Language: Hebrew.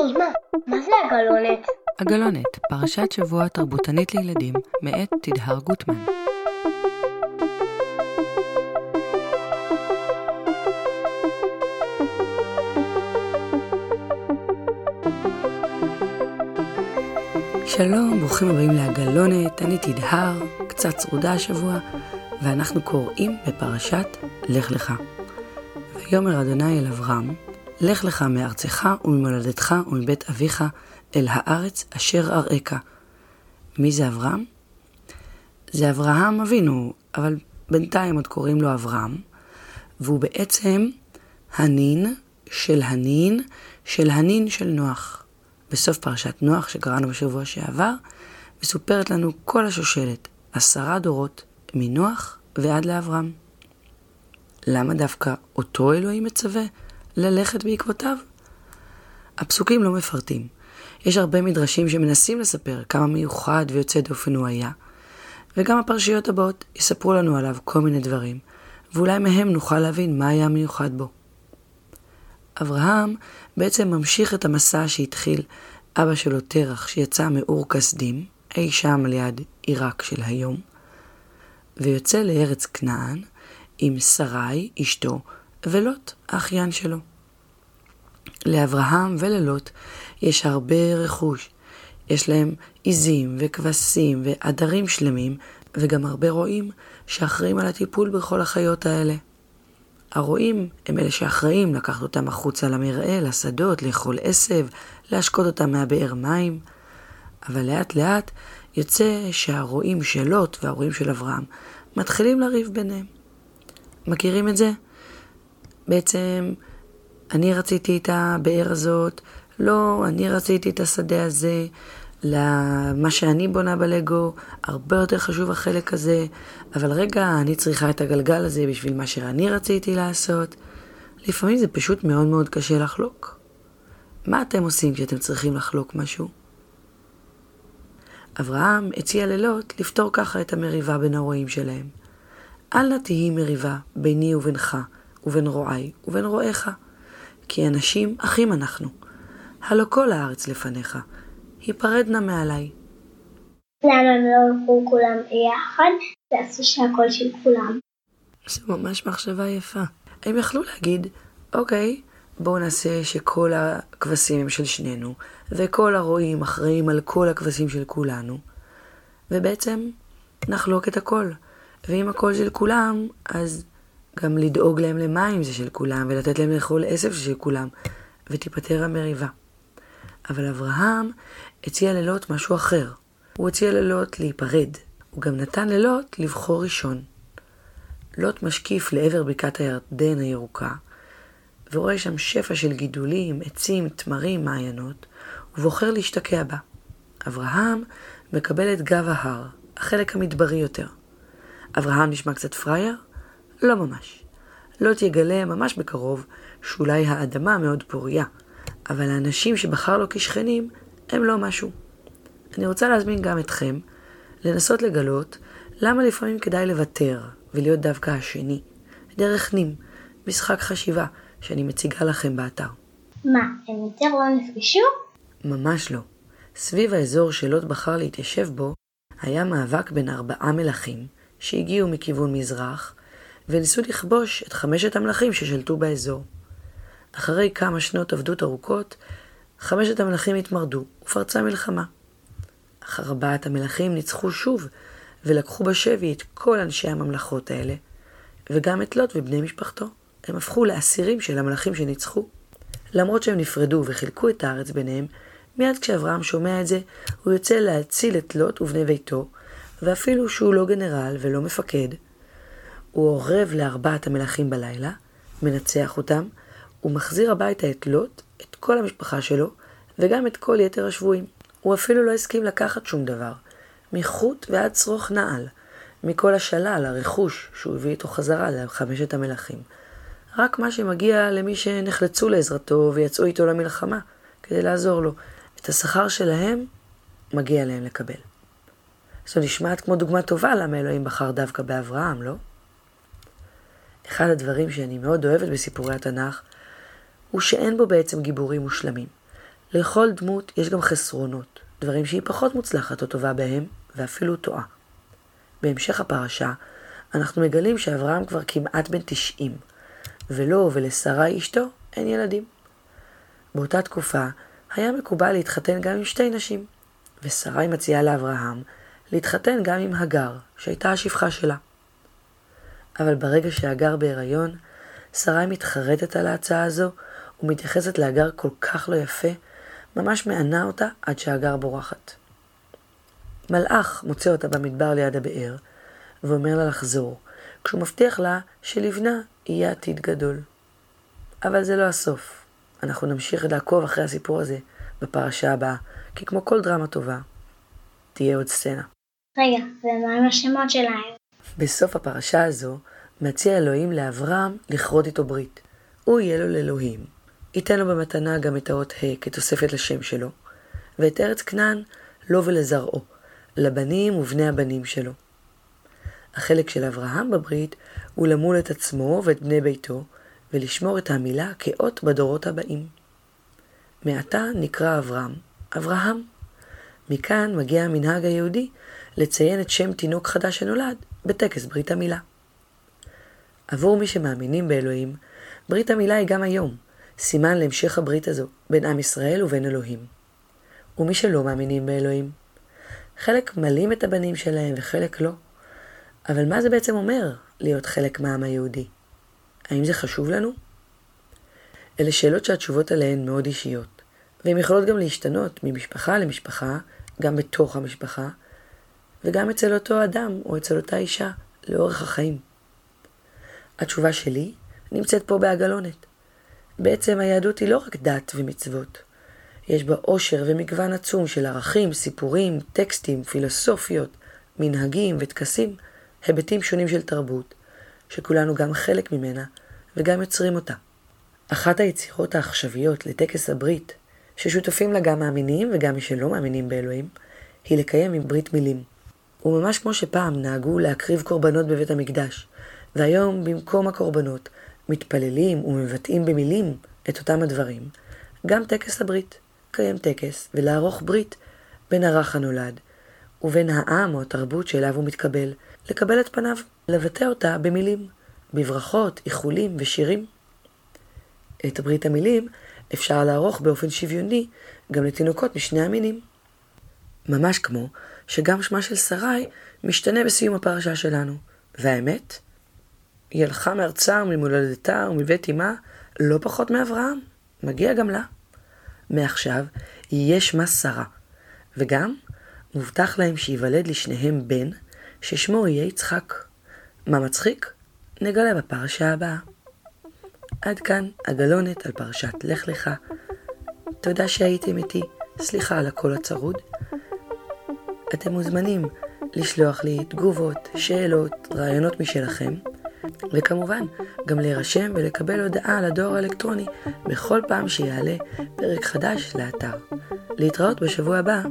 הגלונת? הגלונת, פרשת שבוע תרבותנית לילדים, מאת תדהר גוטמן. שלום, ברוכים הבאים להגלונת, אני תדהר, קצת צרודה השבוע, ואנחנו קוראים בפרשת לך לך. ויאמר אדוני אל אברהם, לך לך מארצך וממולדתך ומבית אביך אל הארץ אשר אראך. מי זה אברהם? זה אברהם אבינו, אבל בינתיים עוד קוראים לו אברהם, והוא בעצם הנין של הנין של הנין של נוח. בסוף פרשת נוח שקראנו בשבוע שעבר, מסופרת לנו כל השושלת, עשרה דורות, מנוח ועד לאברהם. למה דווקא אותו אלוהים מצווה ללכת בעקבותיו? הפסוקים לא מפרטים. יש הרבה מדרשים שמנסים לספר כמה מיוחד ויוצא דופן הוא היה, וגם הפרשיות הבאות יספרו לנו עליו כל מיני דברים, ואולי מהם נוכל להבין מה היה מיוחד בו. אברהם בעצם ממשיך את המסע שהתחיל אבא שלו תרח, שיצא מאור כסדים, אי שם על יד עיראק של היום, ויוצא לארץ כנען עם שרי, אשתו, ולוט, האחיין שלו. לאברהם וללוט יש הרבה רכוש. יש להם עיזים וכבשים ועדרים שלמים, וגם הרבה רועים שאחראים על הטיפול בכל החיות האלה. הרועים הם אלה שאחראים לקחת אותם החוצה למרעה, לשדות, לאכול עשב, להשקות אותם מהבאר מים. אבל לאט לאט יוצא שהרועים של לוט והרועים של אברהם מתחילים לריב ביניהם. מכירים את זה? בעצם אני רציתי את הבאר הזאת, לא, אני רציתי את השדה הזה, למה שאני בונה בלגו, הרבה יותר חשוב החלק הזה, אבל רגע, אני צריכה את הגלגל הזה בשביל מה שאני רציתי לעשות. לפעמים זה פשוט מאוד מאוד קשה לחלוק. מה אתם עושים כשאתם צריכים לחלוק משהו? אברהם הציע ללוט לפתור ככה את המריבה בין הרועים שלהם. אל נא תהי מריבה ביני ובינך, ובין רועי ובין רועיך, כי אנשים אחים אנחנו. הלא כל הארץ לפניך, היפרד נא מעלי. למה הם לא הלכו כולם ביחד ועשו שהכל של כולם? זו ממש מחשבה יפה. הם יכלו להגיד, אוקיי, בואו נעשה שכל הכבשים הם של שנינו, וכל הרועים אחראים על כל הכבשים של כולנו, ובעצם נחלוק את הכל. ואם הכל של כולם, אז גם לדאוג להם למים זה של כולם, ולתת להם לאכול עשב זה של כולם, ותיפטר המריבה. אבל אברהם הציע ללוט משהו אחר. הוא הציע ללוט להיפרד. הוא גם נתן ללוט לבחור ראשון. לוט משקיף לעבר בקעת הירדן הירוקה, ורואה שם שפע של גידולים, עצים, תמרים, מעיינות, ובוחר להשתקע בה. אברהם מקבל את גב ההר, החלק המדברי יותר. אברהם נשמע קצת פראייר? לא ממש. לוט יגלה ממש בקרוב שאולי האדמה מאוד פוריה, אבל האנשים שבחר לו כשכנים הם לא משהו. אני רוצה להזמין גם אתכם לנסות לגלות למה לפעמים כדאי לוותר ולהיות דווקא השני. דרך נים, משחק חשיבה שאני מציגה לכם באתר. מה, הם יותר לא נפגשו? ממש לא. סביב האזור שלוט בחר להתיישב בו, היה מאבק בין ארבעה מלכים שהגיעו מכיוון מזרח, וניסו לכבוש את חמשת המלכים ששלטו באזור. אחרי כמה שנות עבדות ארוכות, חמשת המלכים התמרדו ופרצה מלחמה. אך ארבעת המלכים ניצחו שוב, ולקחו בשבי את כל אנשי הממלכות האלה, וגם את לוט ובני משפחתו. הם הפכו לאסירים של המלכים שניצחו. למרות שהם נפרדו וחילקו את הארץ ביניהם, מיד כשאברהם שומע את זה, הוא יוצא להציל את לוט ובני ביתו, ואפילו שהוא לא גנרל ולא מפקד, הוא אורב לארבעת המלכים בלילה, מנצח אותם, ומחזיר הביתה את לוט, את כל המשפחה שלו, וגם את כל יתר השבויים. הוא אפילו לא הסכים לקחת שום דבר, מחוט ועד שרוך נעל, מכל השלל, הרכוש, שהוא הביא איתו חזרה לחמשת המלכים. רק מה שמגיע למי שנחלצו לעזרתו ויצאו איתו למלחמה, כדי לעזור לו. את השכר שלהם, מגיע להם לקבל. זו נשמעת כמו דוגמה טובה למה אלוהים בחר דווקא באברהם, לא? אחד הדברים שאני מאוד אוהבת בסיפורי התנ"ך, הוא שאין בו בעצם גיבורים מושלמים. לכל דמות יש גם חסרונות, דברים שהיא פחות מוצלחת או טובה בהם, ואפילו טועה. בהמשך הפרשה, אנחנו מגלים שאברהם כבר כמעט בן 90, ולו ולשרה אשתו אין ילדים. באותה תקופה היה מקובל להתחתן גם עם שתי נשים, ושרי מציעה לאברהם להתחתן גם עם הגר, שהייתה השפחה שלה. אבל ברגע שהגר בהיריון, שרי מתחרטת על ההצעה הזו ומתייחסת להגר כל כך לא יפה, ממש מענה אותה עד שהגר בורחת. מלאך מוצא אותה במדבר ליד הבאר, ואומר לה לחזור, כשהוא מבטיח לה שלבנה יהיה עתיד גדול. אבל זה לא הסוף. אנחנו נמשיך לעקוב אחרי הסיפור הזה בפרשה הבאה, כי כמו כל דרמה טובה, תהיה עוד סצנה. רגע, ומה עם השמות שלהם? בסוף הפרשה הזו, מציע אלוהים לאברהם לכרות איתו ברית. הוא יהיה לו לאלוהים. ייתן לו במתנה גם את האות ה' כתוספת לשם שלו, ואת ארץ כנען לו ולזרעו, לבנים ובני הבנים שלו. החלק של אברהם בברית הוא למול את עצמו ואת בני ביתו, ולשמור את המילה כאות בדורות הבאים. מעתה נקרא אברהם, אברהם. מכאן מגיע המנהג היהודי לציין את שם תינוק חדש שנולד בטקס ברית המילה. עבור מי שמאמינים באלוהים, ברית המילה היא גם היום, סימן להמשך הברית הזו בין עם ישראל ובין אלוהים. ומי שלא מאמינים באלוהים, חלק מלאים את הבנים שלהם וחלק לא. אבל מה זה בעצם אומר להיות חלק מהעם היהודי? האם זה חשוב לנו? אלה שאלות שהתשובות עליהן מאוד אישיות, והן יכולות גם להשתנות ממשפחה למשפחה, גם בתוך המשפחה, וגם אצל אותו אדם או אצל אותה אישה לאורך החיים. התשובה שלי נמצאת פה בעגלונת. בעצם היהדות היא לא רק דת ומצוות. יש בה עושר ומגוון עצום של ערכים, סיפורים, טקסטים, פילוסופיות, מנהגים וטקסים, היבטים שונים של תרבות, שכולנו גם חלק ממנה וגם יוצרים אותה. אחת היצירות העכשוויות לטקס הברית, ששותפים לה גם מאמינים וגם מי שלא מאמינים באלוהים, היא לקיים עם ברית מילים. וממש כמו שפעם נהגו להקריב קורבנות בבית המקדש, והיום במקום הקורבנות מתפללים ומבטאים במילים את אותם הדברים, גם טקס הברית, קיים טקס ולערוך ברית בין הרך הנולד ובין העם או התרבות שאליו הוא מתקבל, לקבל את פניו, לבטא אותה במילים, בברכות, איחולים ושירים. את ברית המילים אפשר לערוך באופן שוויוני גם לתינוקות משני המינים. ממש כמו שגם שמה של שרי משתנה בסיום הפרשה שלנו. והאמת, היא הלכה מארצה וממולדתה ומבית אמה לא פחות מאברהם. מגיע גם לה. מעכשיו יהיה שמה שרה, וגם מובטח להם שייוולד לשניהם בן, ששמו יהיה יצחק. מה מצחיק? נגלה בפרשה הבאה. עד כאן הגלונת על פרשת לך לך. תודה שהייתם איתי, סליחה על הקול הצרוד. אתם מוזמנים לשלוח לי תגובות, שאלות, רעיונות משלכם, וכמובן, גם להירשם ולקבל הודעה על הדואר האלקטרוני בכל פעם שיעלה פרק חדש לאתר. להתראות בשבוע הבא.